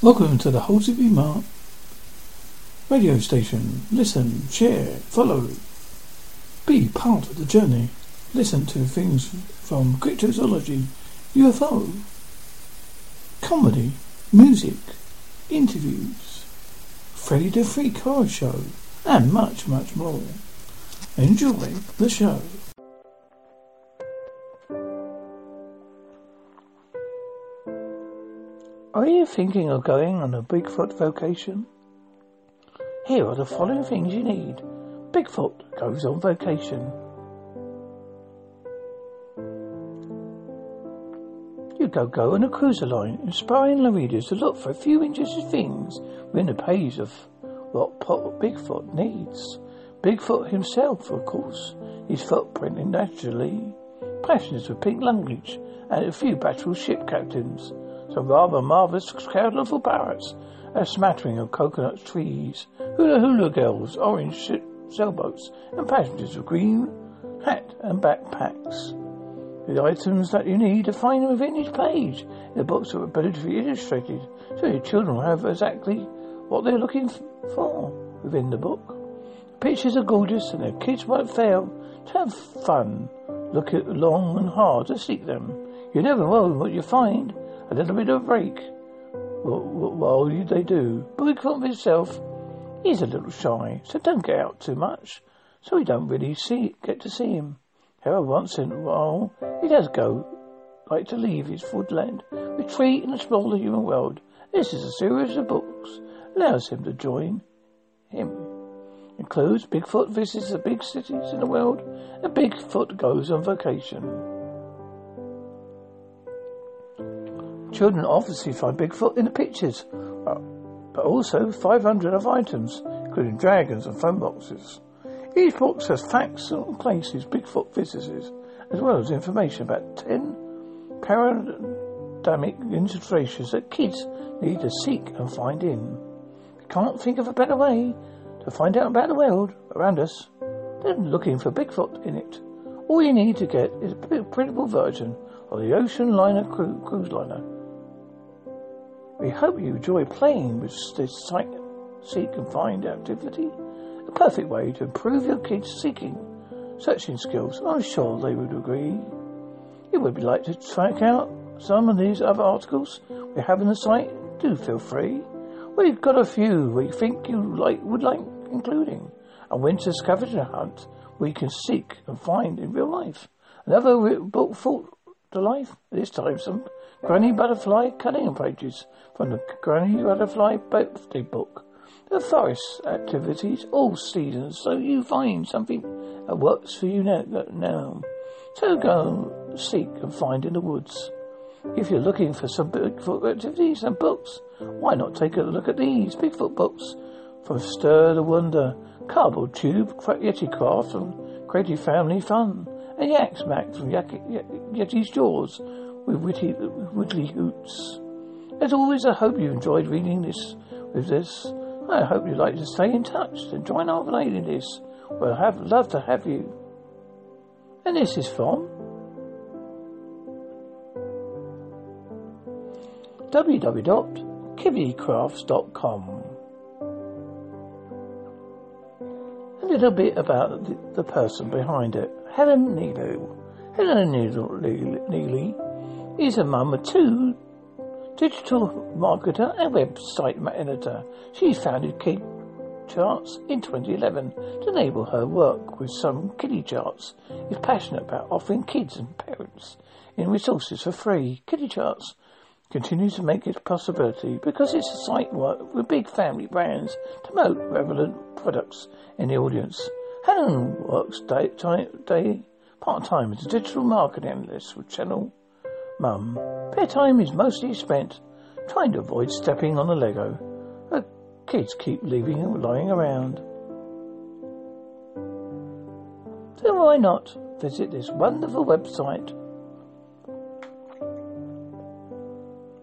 Welcome to the Halsey Mark radio station. Listen, share, follow. Be part of the journey. Listen to things from cryptozoology, UFO, comedy, music, interviews, Freddy the Freak Horror Show, and much, much more. Enjoy the show. Are you thinking of going on a Bigfoot vacation? Here are the following things you need. Bigfoot goes on vacation. You go go on a cruiser line, inspiring the readers to look for a few interesting things within the page of what Bigfoot needs. Bigfoot himself, of course, his footprint naturally, passengers with pink luggage, and a few battleship captains some rather marvellous colourful parrots, a smattering of coconut trees, hula hula girls, orange sailboats, and passengers with green hat and backpacks. The items that you need to find within each page. The books are beautifully illustrated, so your children will have exactly what they're looking for within the book. Pictures are gorgeous, and their kids won't fail to have fun. Look long and hard to seek them. You never know what you find a little bit of a break. Well, they do. Bigfoot himself, he's a little shy, so don't get out too much. So we don't really see get to see him. However, once in a while, he does go, like to leave his woodland, retreat and explore the human world. This is a series of books allows him to join him. Includes Bigfoot visits the big cities in the world, and Bigfoot goes on vacation. Children obviously find Bigfoot in the pictures, uh, but also 500 of items, including dragons and phone boxes. Each box has facts and places Bigfoot visits, as well as information about 10 paradigmic illustrations that kids need to seek and find in. Can't think of a better way to find out about the world around us than looking for Bigfoot in it. All you need to get is a printable version of the Ocean Liner cru- cruise liner we hope you enjoy playing with this sight, seek and find activity. A perfect way to improve your kids' seeking, searching skills. I'm sure they would agree. You would be like to check out some of these other articles we have in the site? Do feel free. We've got a few we think you like would like including a winter scavenger hunt we can seek and find in real life. Another book full to life. This time some Granny Butterfly cutting pages from the Granny Butterfly birthday book. The forest activities all seasons, so you find something that works for you now. So go seek and find in the woods. If you're looking for some Bigfoot activities and books, why not take a look at these Bigfoot books from Stir the Wonder, Cardboard Tube, Yeti Craft, and Creative Family Fun, and Yak Smack from Yeti's Jaws with witty, witty hoots. As always, I hope you enjoyed reading this with this. I hope you'd like to stay in touch and join our mailing list. We'll have love to have you. And this is from www.kibbycrafts.com. little bit about the, the person behind it, Helen Neely. Helen Neely is a mum of two digital marketer and website editor. She founded Kid Charts in 2011 to enable her work with some KiddyCharts. Is passionate about offering kids and parents in resources for free. KiddyCharts continues to make its possibility because it's a site work with big family brands to promote relevant products in the audience. Helen works day, day part time as a digital marketing analyst with Channel Mum. Their time is mostly spent trying to avoid stepping on the Lego. The kids keep leaving and lying around. So why not visit this wonderful website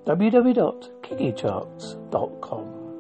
www.kiddycharts.com